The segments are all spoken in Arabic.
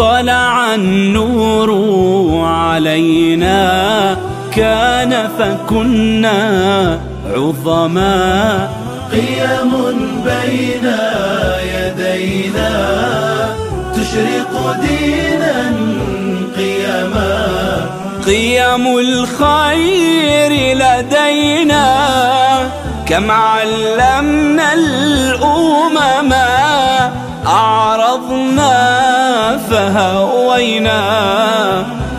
طلع النور علينا. كان فكنا عظما. قيم بين يدينا. تشرق دينا قيما قيم الخير لدينا. كم علمنا الأمم. أعرضنا فهوينا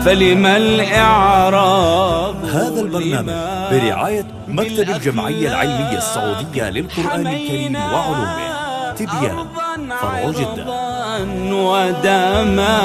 فلما الإعراض هذا البرنامج برعاية مكتب الجمعية العلمية السعودية للقرآن الكريم وعلومه. تبيان فرع جدة. ودما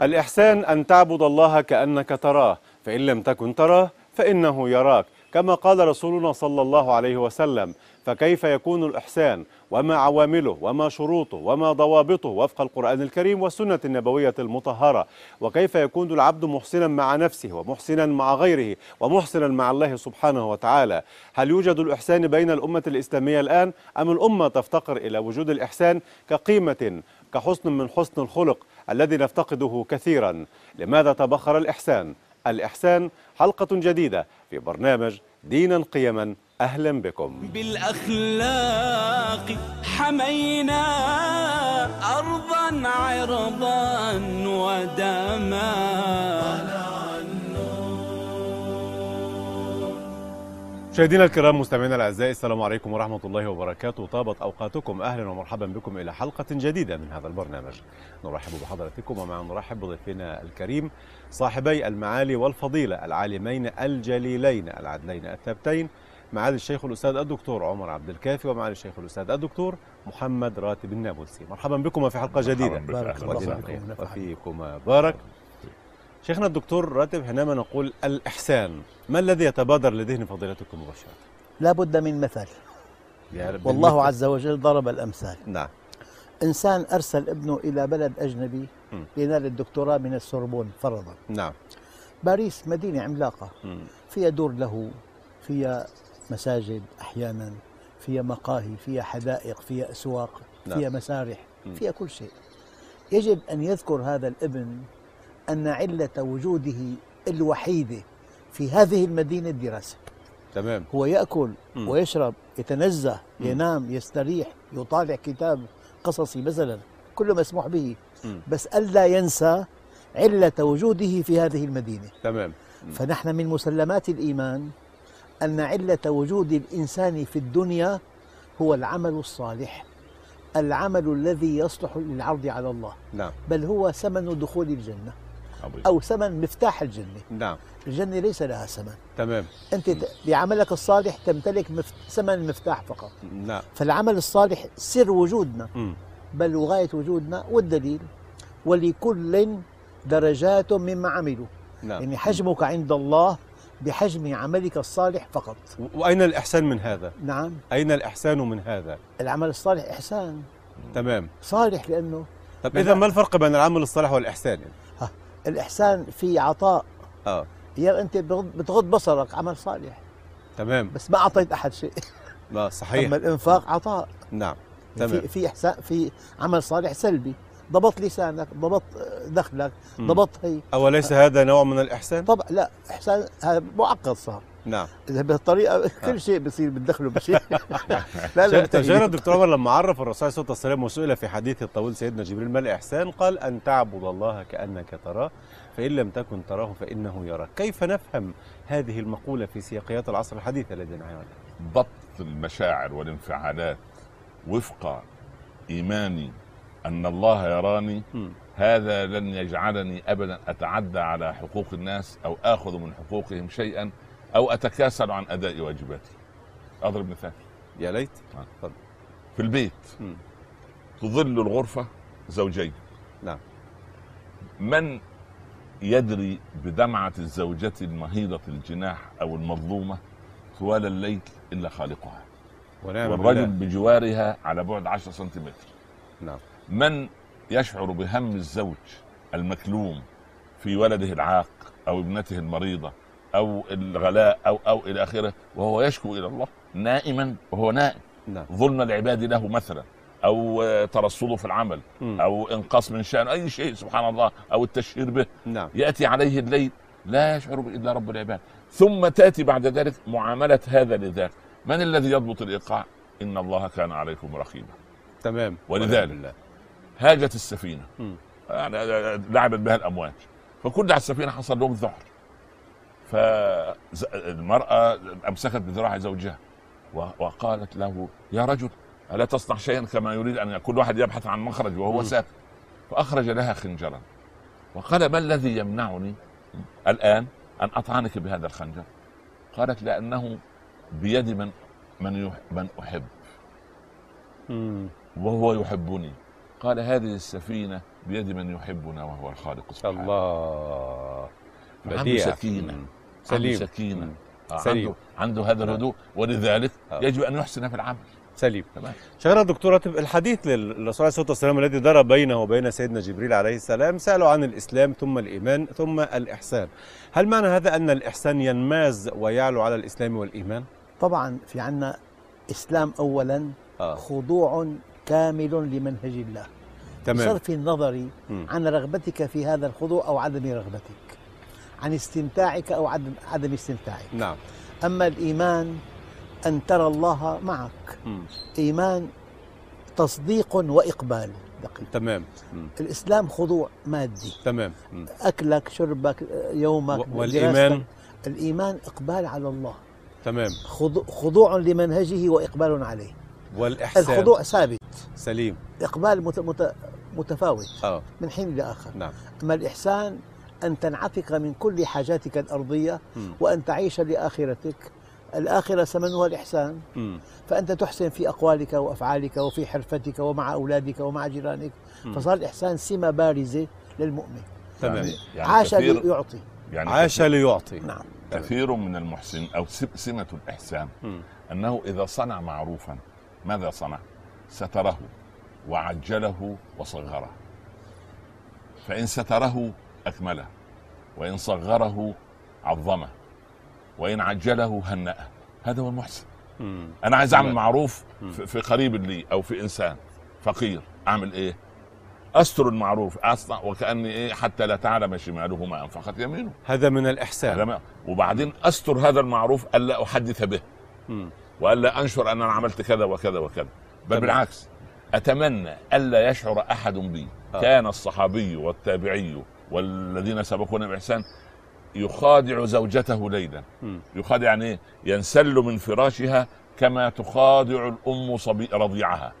الإحسان أن تعبد الله كأنك تراه فإن لم تكن تراه فإنه يراك. كما قال رسولنا صلى الله عليه وسلم فكيف يكون الإحسان؟ وما عوامله؟ وما شروطه؟ وما ضوابطه؟ وفق القرآن الكريم والسنة النبوية المطهرة. وكيف يكون العبد محسنا مع نفسه ومحسنا مع غيره ومحسنا مع الله سبحانه وتعالى؟ هل يوجد الإحسان بين الأمة الإسلامية الآن؟ أم الأمة تفتقر إلى وجود الإحسان كقيمة كحسن من حسن الخلق الذي نفتقده كثيرا؟ لماذا تبخر الإحسان؟ الإحسان حلقة جديدة في برنامج دينا قيما. أهلا بكم. بالأخلاق حمينا أرضا عرضا ودما. مشاهدينا الكرام مستمعينا الأعزاء السلام عليكم ورحمة الله وبركاته. طابت أوقاتكم أهلا ومرحبا بكم إلى حلقة جديدة من هذا البرنامج. نرحب بحضراتكم ومع نرحب بضيفنا الكريم صاحبي المعالي والفضيلة العالمين الجليلين العدلين الثابتين معالي الشيخ الأستاذ الدكتور عمر عبد الكافي ومعالي الشيخ الأستاذ الدكتور محمد راتب النابلسي. مرحبا بكم في حلقة جديدة. بارك الله ودينا فيكم. خير. وفيكم. بارك. شيخنا الدكتور راتب حينما نقول الإحسان ما الذي يتبادر لذهن فضيلتكم مباشرة؟ لا بد من مثل يا رب والله المثل. عز وجل ضرب الأمثال نعم إنسان أرسل ابنه إلى بلد أجنبي. لينال الدكتوراه من السوربون فرضا نعم باريس مدينة عملاقة مم. فيها دور له فيها مساجد أحيانا فيها مقاهي فيها حدائق فيها أسواق نعم. فيها مسارح. فيها كل شيء يجب أن يذكر هذا الابن أن علة وجوده الوحيدة في هذه المدينة الدراسة تمام هو يأكل مم. ويشرب يتنزه مم. ينام يستريح يطالع كتاب قصصي مثلا كله مسموح به مم. بس ألا ينسى علة وجوده في هذه المدينة تمام مم. فنحن من مسلمات الإيمان أن علة وجود الإنسان في الدنيا هو العمل الصالح العمل الذي يصلح للعرض على الله نعم بل هو ثمن دخول الجنة أو ثمن مفتاح الجنة. نعم. الجنة ليس لها ثمن. تمام. أنت ت- بعملك الصالح تمتلك مف- ثمن المفتاح فقط. نعم فالعمل الصالح سر وجودنا. مم. بل وغاية وجودنا والدليل. ولكل درجات مما عملوا. نعم. يعني حجمك عند الله بحجم عملك الصالح فقط. وأين الإحسان من هذا؟ نعم. أين الإحسان من هذا؟ العمل الصالح إحسان. تمام. صالح لأنه طب إذا ما الفرق بين العمل الصالح والإحسان؟ يعني؟ ها الإحسان في عطاء. آه. يا بغض- بتغض بصرك عمل صالح. تمام. بس ما أعطيت أحد شيء. ما صحيح. أما الإنفاق عطاء. نعم تمام. في في إحسان في عمل صالح سلبي. ضبط لسانك ضبط دخلك. ضبط هي. أوليس هذا نوع من الإحسان؟ طبعا لا إحسان هذا معقد صار. نعم. إذا بهالطريقة كل شيء بصير بتدخله بشيء. لا لا تجارة الدكتور عمر لما عرف الرسول عليه الصلاة والسلام وسئل في حديث الطويل سيدنا جبريل ما الإحسان قال أن تعبد الله كأنك تراه فإن لم تكن تراه فإنه يراك. كيف نفهم هذه المقولة في سياقيات العصر الحديث الذي نعيش عليه؟ ضبط المشاعر والانفعالات وفق إيماني أن الله يراني. هذا لن يجعلني ابدا أتعدى على حقوق الناس أو آخذ من حقوقهم شيئا. أو أتكاسل عن أداء واجباتي. أضرب مثال. يا ليت. نعم. تفضل. في البيت مم. تظل الغرفة زوجين. نعم. من يدري بدمعة الزوجة المهيضه الجناح أو المظلومة طوال الليل إلا خالقها؟ ونعم والرجل بالله. بجوارها على بعد 10 سنتيمتر. نعم. من يشعر بهم الزوج المكلوم في ولده العاق أو ابنته المريضة أو الغلاء أو أو إلى آخره وهو يشكو إلى الله نائما وهو نائم. نعم. ظلم العباد له مثلا أو ترصده في العمل مم. أو إنقاص من شان أي شيء سبحان الله أو التشهير به. نعم. يأتي عليه الليل لا يشعر به إلا رب العباد. ثم تأتي بعد ذلك معاملة هذا لذاك. من الذي يضبط الإيقاع؟ إن الله كان عليكم رقيبا. تمام. ولذلك. هاجت السفينة. مم. يعني لعبت بها الأمواج. فكل على السفينة حصل لهم ذعر. فالمرأة أمسكت بذراع زوجها وقالت له يا رجل ألا تصنع شيئا كما يريد أن كل واحد يبحث عن مخرج وهو. ساكت فأخرج لها خنجرا. وقال ما الذي يمنعني الآن أن أطعنك بهذا الخنجر؟ قالت لأنه بيد من من من أحب. مم. وهو يحبني. قال هذه السفينة بيد من يحبنا وهو الخالق سبحانه. الله. عنده. سكينة. عنده سليم. سكينة. مم. آه، سليم. عنده, عنده هذا الهدوء ولذلك آه. يجب أن يحسن في العمل. سليم. تمام. شيخنا الدكتور راتب الحديث للرسول عليه الصلاة والسلام الذي دار بينه وبين سيدنا جبريل عليه السلام سألوا عن الإسلام ثم الإيمان ثم الإحسان. هل معنى هذا أن الإحسان ينماز ويعلو على الإسلام والإيمان؟ طبعا في عنا إسلام أولا آه. خضوع كامل لمنهج الله. تمام. بصرف النظر. عن رغبتك في هذا الخضوع أو عدم رغبتك. عن استمتاعك أو عدم, عدم استمتاعك. نعم. أما الإيمان أن ترى الله معك. مم. إيمان تصديق وإقبال. دقيق. تمام. مم. الإسلام خضوع مادي. تمام. مم. أكلك شربك يومك و- والإيمان؟ الإيمان إقبال على الله. تمام. خضوع, لمنهجه وإقبال عليه. والإحسان. الخضوع ثابت. سليم. إقبال مت مت متفاوت. آه. من حين لآخر نعم. أما الإحسان أن تنعتق من كل حاجاتك الأرضية. وأن تعيش لآخرتك الآخرة ثمنها الإحسان مم. فأنت تحسن في أقوالك وأفعالك وفي حرفتك ومع أولادك ومع جيرانك مم. فصار الإحسان سمة بارزة للمؤمن تمام يعني, يعني عاش كثير ليعطي يعني عاش ليعطي نعم كثير من المحسن أو سم- سمة الإحسان مم. أنه إذا صنع معروفا ماذا صنع؟ ستره وعجله وصغره فإن ستره أكمله وإن صغره عظمه وإن عجله هنأه هذا هو المحسن مم. أنا عايز أعمل تمام. معروف. في قريب لي أو في إنسان فقير أعمل إيه؟ أستر المعروف أصنع وكأني إيه حتى لا تعلم شماله ما أنفقت يمينه هذا من الإحسان وبعدين أستر هذا المعروف ألا أحدث به مم. والا أنشر أن أنا عملت كذا وكذا وكذا بل. بالعكس أتمنى الا يشعر أحد بي آه. كان الصحابي والتابعي والذين سبقونا بإحسان يخادع زوجته ليلا. يخادع يعني إيه؟ ينسل من فراشها كما تخادع الأم صبي رضيعها.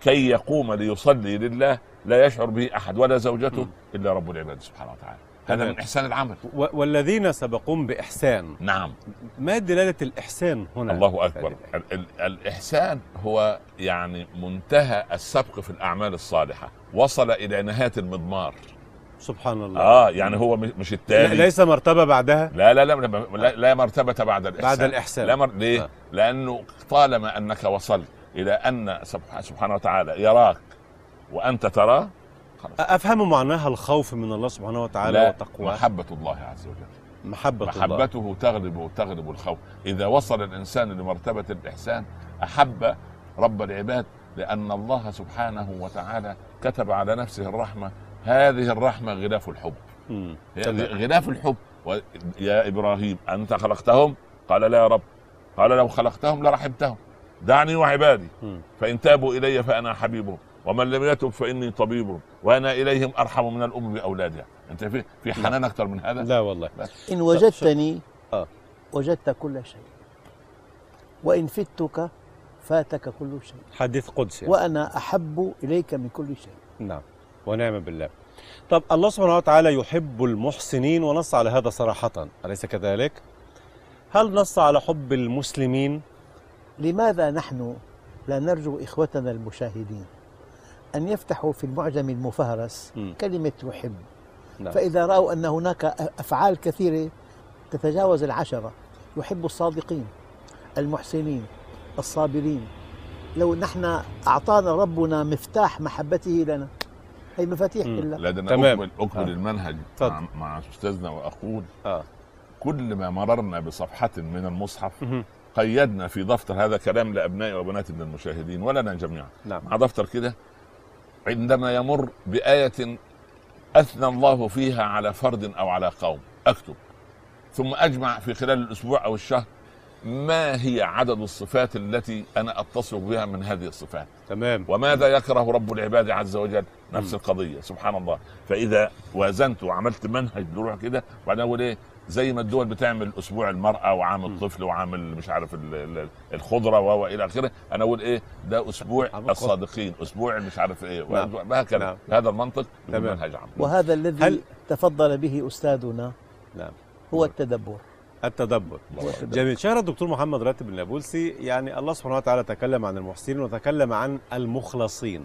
كي يقوم ليصلي لله لا يشعر به أحد ولا زوجته. إلا رب العباد سبحانه وتعالى. هذا. من إحسان العمل. والذين سبقون بإحسان. نعم. ما دلالة الإحسان هنا؟ الله أكبر. ال- ال- الإحسان هو يعني منتهى السبق في الأعمال الصالحة. وصل إلى نهاية المضمار. سبحان الله. آه يعني هو مش التالي. ليس مرتبة بعدها؟ لا لا لا لا, لا مرتبة بعد الإحسان. بعد الإحسان. لا مر... ليه؟ آه. لأنه طالما أنك وصلت إلى أن سبح- سبحانه وتعالى يراك وأنت تراه خلاص. أفهم معناها الخوف من الله سبحانه وتعالى لا وتقواه محبة الله عز وجل. الله. محبته تغلب تغلب الخوف. إذا وصل الإنسان لمرتبة الإحسان أحب رب العباد لأن الله سبحانه وتعالى كتب على نفسه الرحمة هذه الرحمة غلاف الحب. غلاف الحب. و- يا إبراهيم أنت خلقتهم؟ قال لا يا رب. قال لو خلقتهم لرحمتهم. دعني وعبادي. فإن تابوا إلي فأنا حبيبهم. ومن لم يتب فإني طبيبهم وأنا إليهم أرحم من الأم بأولادها. أنت في في حنان أكثر من هذا؟ لا والله. إن وجدتني آه. وجدت كل شيء. وإن فتك فاتك كل شيء. حديث قدسي. وأنا أحب إليك من كل شيء. نعم. ونعم بالله طب الله سبحانه وتعالى يحب المحسنين ونص على هذا صراحة أليس كذلك؟ هل نص على حب المسلمين؟ لماذا نحن لا نرجو إخوتنا المشاهدين أن يفتحوا في المعجم المفهرس مم. كلمة يحب نعم. فإذا رأوا أن هناك أفعال كثيرة تتجاوز العشرة يحب الصادقين المحسنين الصابرين لو نحن أعطانا ربنا مفتاح محبته لنا هي مفاتيح. كلها لا ده أنا تمام. اكمل اكمل آه. المنهج اتفضل. مع, مع أستاذنا وأقول آه. كل ما مررنا بصفحة من المصحف. قيدنا في دفتر هذا كلام لأبنائي وبناتي من المشاهدين ولنا جميعا نعم مع دفتر كده عندما يمر بآية أثنى الله فيها على فرد أو على قوم أكتب ثم أجمع في خلال الأسبوع أو الشهر ما هي عدد الصفات التي أنا أتصف بها من هذه الصفات؟ تمام. وماذا يكره رب العباد عز وجل نفس القضية؟ سبحان الله. فإذا وازنت وعملت منهج بروح كده وبعدين أقول إيه؟ زي ما الدول بتعمل أسبوع المرأة وعام الطفل وعام مش عارف ال- ال- الخضرة و إلى آخره أنا أقول إيه؟ ده أسبوع. الصادقين أسبوع مش عارف إيه. نعم. وهكذا. نعم. هذا المنطق تمام. منهج عام. وهذا الذي هل- تفضل به أستاذنا نعم. هو التدبر. التدبر. جميل. شهر الدكتور محمد راتب النابلسي يعني الله سبحانه وتعالى تكلم عن المحسنين وتكلم عن المخلصين.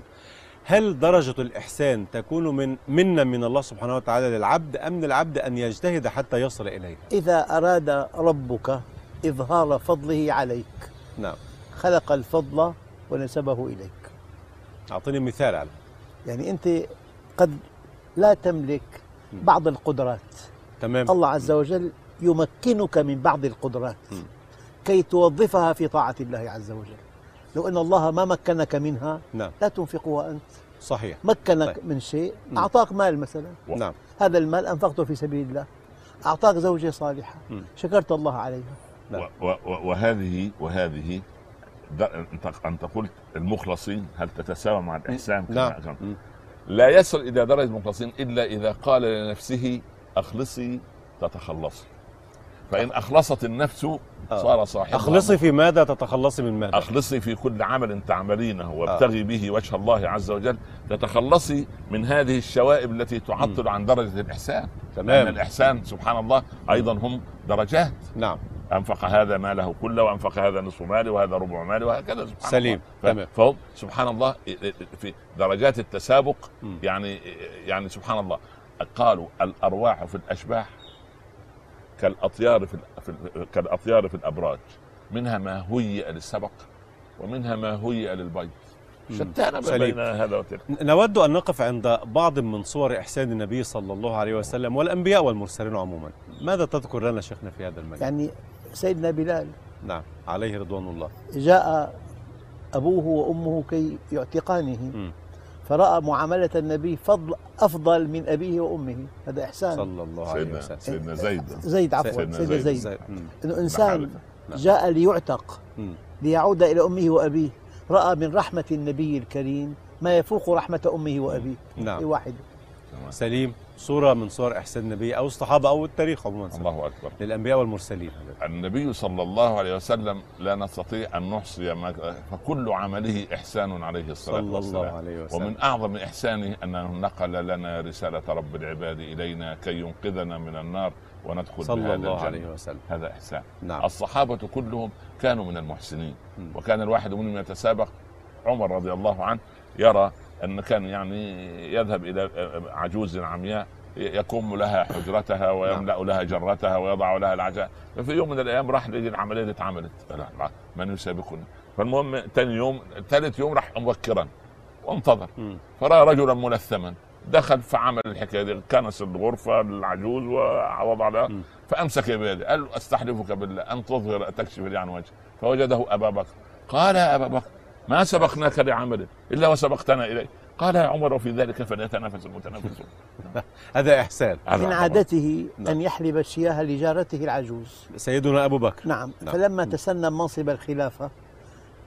هل درجة الإحسان تكون من منا من الله سبحانه وتعالى للعبد أم للعبد أن يجتهد حتى يصل إليها؟ إذا أراد ربك إظهار فضله عليك نعم. خلق الفضل ونسبه إليك. أعطيني مثال على. يعني أنت قد لا تملك بعض القدرات. تمام. الله عز وجل يمكنك من بعض القدرات كي توظفها في طاعة الله عز وجل. لو أن الله ما مكنك منها نعم. لا تنفقها أنت صحيح. مكنك طيب. من شيء. أعطاك مال مثلا. نعم. هذا المال أنفقته في سبيل الله. أعطاك زوجة صالحة. شكرت الله عليها. نعم. وهذه وهذه انت قلت المخلصين هل تتساوى مع الإحسان كما- نعم. مم. لا يصل إلى درجة المخلصين إلا إذا قال لنفسه أخلصي تتخلصي. فإن أخلصت النفس صار صاحبها. أخلصي في ماذا؟ تتخلصي من ماذا؟ أخلصي في كل عمل تعملينه وابتغي به وجه الله عز وجل. تتخلصي من هذه الشوائب التي تعطل عن درجة الإحسان. تمام. لأن الإحسان سبحان الله أيضا هم درجات. نعم. أنفق هذا ماله كله وأنفق هذا نصف ماله وهذا ربع ماله وهكذا سبحان سليم. الله تمام. فهم سبحان الله في درجات التسابق. يعني يعني سبحان الله. قالوا الأرواح في الأشباح كالأطيار في, ال- في ال- كالأطيار في الأبراج. منها ما هيئ للسبق ومنها ما هيئ للبيض شتان. بين هذا وتلك. نود أن نقف عند بعض من صور إحسان النبي صلى الله عليه وسلم والأنبياء والمرسلين عموما. ماذا تذكر لنا شيخنا في هذا المجال؟ يعني سيدنا بلال. نعم عليه رضوان الله. جاء أبوه وأمه كي يعتقانه. مم. فرأى معاملة النبي فضل أفضل من أبيه وأمه هذا إحسان صلى الله عليه سيدنا وسلم سيدنا زيد زيد عفوا سيدنا سيدنا زيد. زيد مم. أنه إنسان نعم. جاء ليعتق. ليعود إلى أمه وأبيه رأى من رحمة النبي الكريم ما يفوق رحمة أمه وأبيه نعم. في واحد سليم صورة من صور إحسان النبي أو الصحابة أو التاريخ عموما الله أكبر. للأنبياء والمرسلين. النبي صلى الله عليه وسلم لا نستطيع أن نحصي ما فكل عمله إحسان عليه الصلاة صلى الله والسلام. عليه وسلم. ومن أعظم إحسانه انه نقل لنا رسالة رب العباد إلينا كي ينقذنا من النار وندخل صلى بهذا الله الجنة. عليه وسلم. هذا إحسان. نعم. الصحابة كلهم كانوا من المحسنين. مم. وكان الواحد منهم يتسابق. عمر رضي الله عنه يرى أن كان يعني يذهب إلى عجوز عمياء يكم لها حجرتها ويملأ لها جرتها ويضع لها العجاء ففي يوم من الأيام راح العملية دي اتعملت. من يسابقني. فالمهم ثاني يوم ثالث يوم راح مبكرا وانتظر. فرأى رجلا ملثما. دخل فعمل الحكاية دي كنس الغرفة للعجوز ووضع لها. فأمسك بيده قال له أستحلفك بالله ان تظهر تكشف لي عن وجهه فوجده أبا بكر. قال يا أبا بكر ما سبقناك لعمل إلا وسبقتنا إليه. قال يا عمر وفي ذلك فليتنافس المتنافسون. هذا إحسان. هذا من. عادته نعم. أن يحلب الشياه لجارته العجوز. سيدنا أبو بكر. نعم. نعم. فلما تسنم منصب الخلافة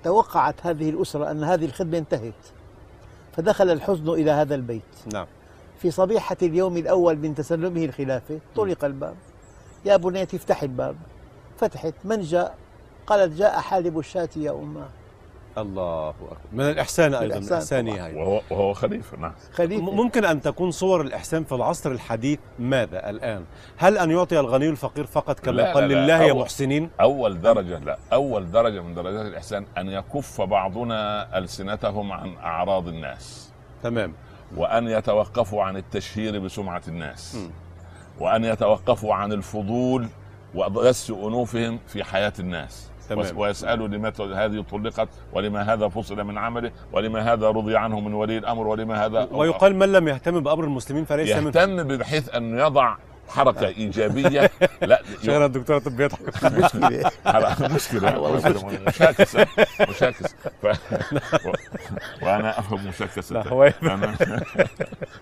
توقعت هذه الأسرة أن هذه الخدمة انتهت. فدخل الحزن إلى هذا البيت. نعم. في صبيحة اليوم الأول من تسلمه الخلافة طرق الباب. يا بنية افتح الباب. فتحت من جاء؟ قالت جاء حالب الشاة يا أمه. الله أكبر من الإحسان أيضا من الإحسان إحسانه طبعاً. أيضا وهو وهو خليفة نعم خليفة م- ممكن أن تكون صور الإحسان في العصر الحديث ماذا الآن؟ هل أن يعطي الغني الفقير فقط كما لا، قال لا، لا، لله يا أول- محسنين؟ أول درجة لا أول درجة من درجات الإحسان أن يكف بعضنا ألسنتهم عن أعراض الناس تمام وأن يتوقفوا عن التشهير بسمعة الناس مم. وأن يتوقفوا عن الفضول ودس أنوفهم في حياة الناس تمام. ويس- ويسالوا لما ت- هذه طلقت ولما هذا فصل من عمله ولما هذا رضي عنه من ولي الأمر ولما هذا ويقال من لم يهتم بأمر المسلمين فليس يهتم بحيث انه يضع حركة إيجابية. لا شغل الدكتور طب بيضحك مشكلة. حركة مشكلة. مشاكسة مشاكس. ف... و... وأنا أفهم مشاكسة. لا هو أنا...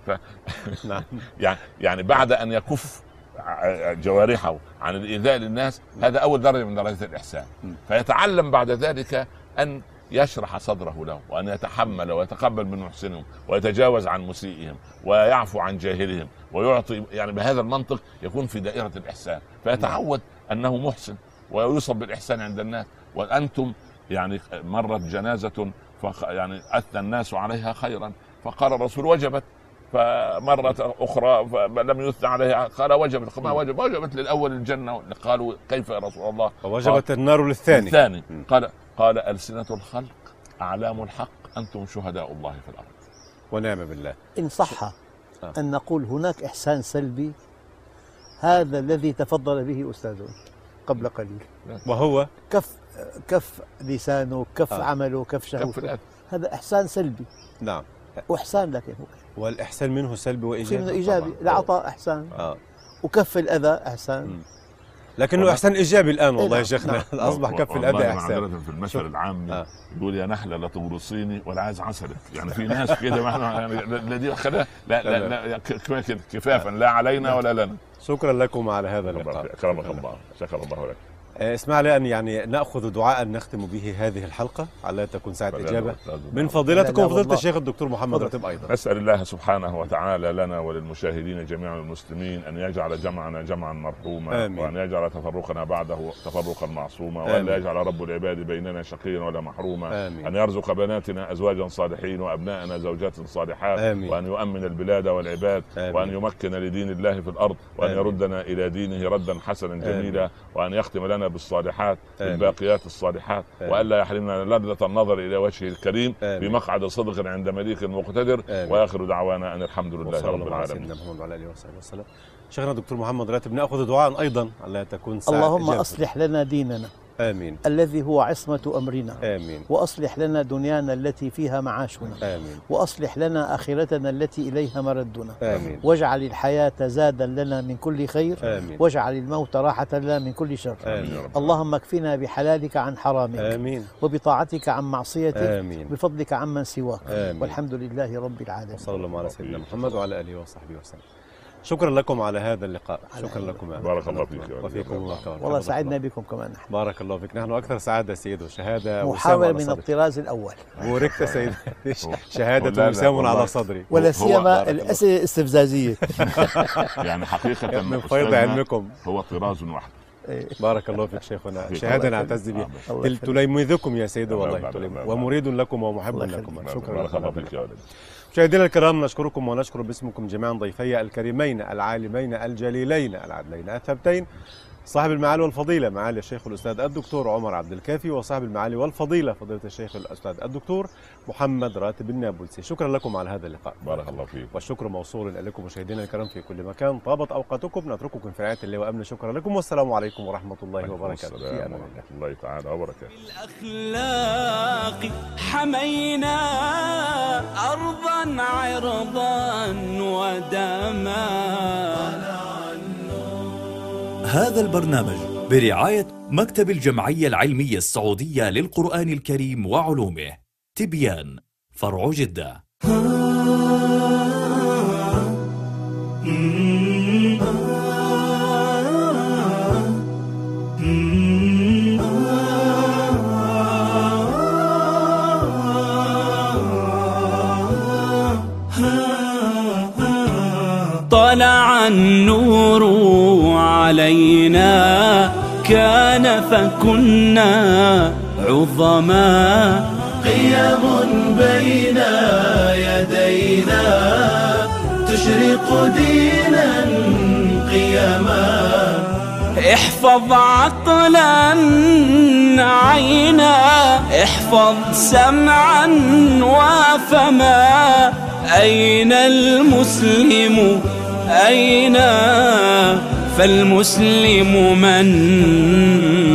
ف... نعم. يعني يعني بعد أن يكف جوارحه عن الإيذاء للناس هذا أول درجة من درجات الإحسان. م. فيتعلم بعد ذلك أن يشرح صدره له وأن يتحمل ويتقبل من محسنهم ويتجاوز عن مسيئهم ويعفو عن جاهلهم ويعطي يعني بهذا المنطق يكون في دائرة الإحسان. فيتعود أنه محسن ويوصف بالإحسان عند الناس. وأنتم يعني مرت جنازة فخ يعني أثنى الناس عليها خيرا. فقال الرسول وجبت فمرة أخرى لم يثنى عليها. قال وجبت. ما وجب؟ وجبت للأول الجنة. قالوا كيف يا رسول الله؟ وجبت النار للثاني. الثاني. قال قال ألسنة الخلق أعلام الحق. أنتم شهداء الله في الأرض. ونعم بالله. إن صح آه. أن نقول هناك إحسان سلبي هذا الذي تفضل به أستاذنا قبل قليل. وهو؟ كف كف لسانه كف آه. عمله كف شهوته. هذا إحسان سلبي. نعم. وإحسان لكن هو والإحسان منه سلبي في وإيجابي منه إيجابي. طبعاً. العطاء إحسان. آه. وكف الأذى إحسان. م. لكنه إحسان إيجابي الآن والله يا نعم، شيخنا. نعم. أصبح كف والله الأذى إحسان. معذرة في المثل. العام. آه. يقول يا نحلة لا تغرصيني ولا عايز عسلك يعني في ناس كده ما إحنا يعني لا دي لا لا، لا, لا كفايه كده كفافا. لا علينا ولا لنا. شكرا لكم على هذا اللقاء. أكرمك الله. شكر الله لك. اسمع لي أن يعني نأخذ دعاء نختم به هذه الحلقة على تكون ساعة إجابة من فضيلتكم والله. الشيخ الدكتور محمد. راتب أيضا نسأل الله سبحانه وتعالى لنا وللمشاهدين جميعا المسلمين أن يجعل جمعنا جمعا مرحوما آمين. وأن يجعل تفرقنا بعده تفرقا معصوما آمين. وأن لا يجعل رب العباد بيننا شقيا ولا محروما آمين. أن يرزق بناتنا أزواجا صالحين وأبناءنا زوجات صالحات آمين. وأن يؤمن البلاد والعباد آمين. وأن يمكن لدين الله في الأرض وأن آمين. يردنا إلى دينه ردا حسنا جميلا وأن يختم لنا بالصالحات آمين. بالباقيات الصالحات آمين. وألا يحرمنا لذة النظر إلى وجهه الكريم آمين. بمقعد صدق عند مليك مقتدر آمين. وآخر دعوانا أن الحمد لله رب العالمين سيدنا محمد وعلى آله وصحبه وسلم شيخنا دكتور محمد راتب نأخذ دعاء أيضا على تكون اللهم. أصلح لنا ديننا آمين. الذي هو عصمة أمرنا. آمين. وأصلح لنا دنيانا التي فيها معاشنا. آمين. وأصلح لنا آخرتنا التي إليها مردنا. آمين. واجعل الحياة زادا لنا من كل خير. آمين. واجعل الموت راحة لنا من كل شر. آمين اللهم اكفنا بحلالك عن حرامك. آمين. وبطاعتك عن معصيتك. آمين. بفضلك عمن سواك. آمين. والحمد لله رب العالمين. وصلى الله على سيدنا محمد وعلى آله وصحبه وسلم. شكرا لكم على هذا اللقاء شكرا لكم بارك الله فيك. وفيكم الله. والله سعدنا بكم كمان نحن بارك الله فيك نحن أكثر سعادة سيد وشهادة محاولة على من. الطراز الأول بوركت سيد لا، وسام. على صدري ولا سيما. الأسئلة الاستفزازية يعني حقيقة من فيض علمكم هو طراز واحد إيه. بارك الله فيك شيخنا الله نعتز. بها. تلمذكم يا سيدي الله والله. ومريد لكم ومحب لكم. شكرا بارك الله فيك يا ولد مشاهدينا الكرام نشكركم ونشكر باسمكم جميعا ضيفي الكريمين العالمين الجليلين العدلين الثبتين صاحب المعالي والفضيلة معالي الشيخ الأستاذ الدكتور عمر عبد الكافي وصاحب المعالي والفضيلة فضيلة الشيخ الأستاذ الدكتور محمد راتب النابلسي. شكرا لكم على هذا اللقاء. بارك الله فيك والشكر موصول إليكم مشاهدينا الكرام في كل مكان. طابت أوقاتكم. نترككم في رعاية الله وأمن. شكرا لكم. والسلام عليكم ورحمة الله وبركاته. في السلام أمان الله ورحمة الله. تعالى وبركاته. الأخلاق حمينا عرضا ودما. هذا البرنامج برعاية مكتب الجمعية العلمية السعودية للقرآن الكريم وعلومه تبيان فرع جدة. النور علينا كان فكنا عظما. قيم بين يدينا تشرق دينا قيما احفظ عقلا عينا احفظ سمعا وفما. أين المسلم أين فالمسلم من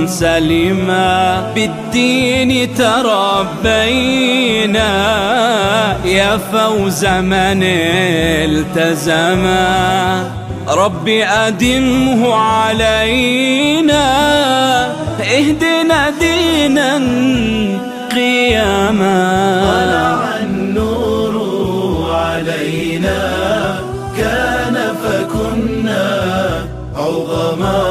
سلم بالدين تربينا يا فوز من التزما رب أدمه علينا اهدنا دينا قياما. عظما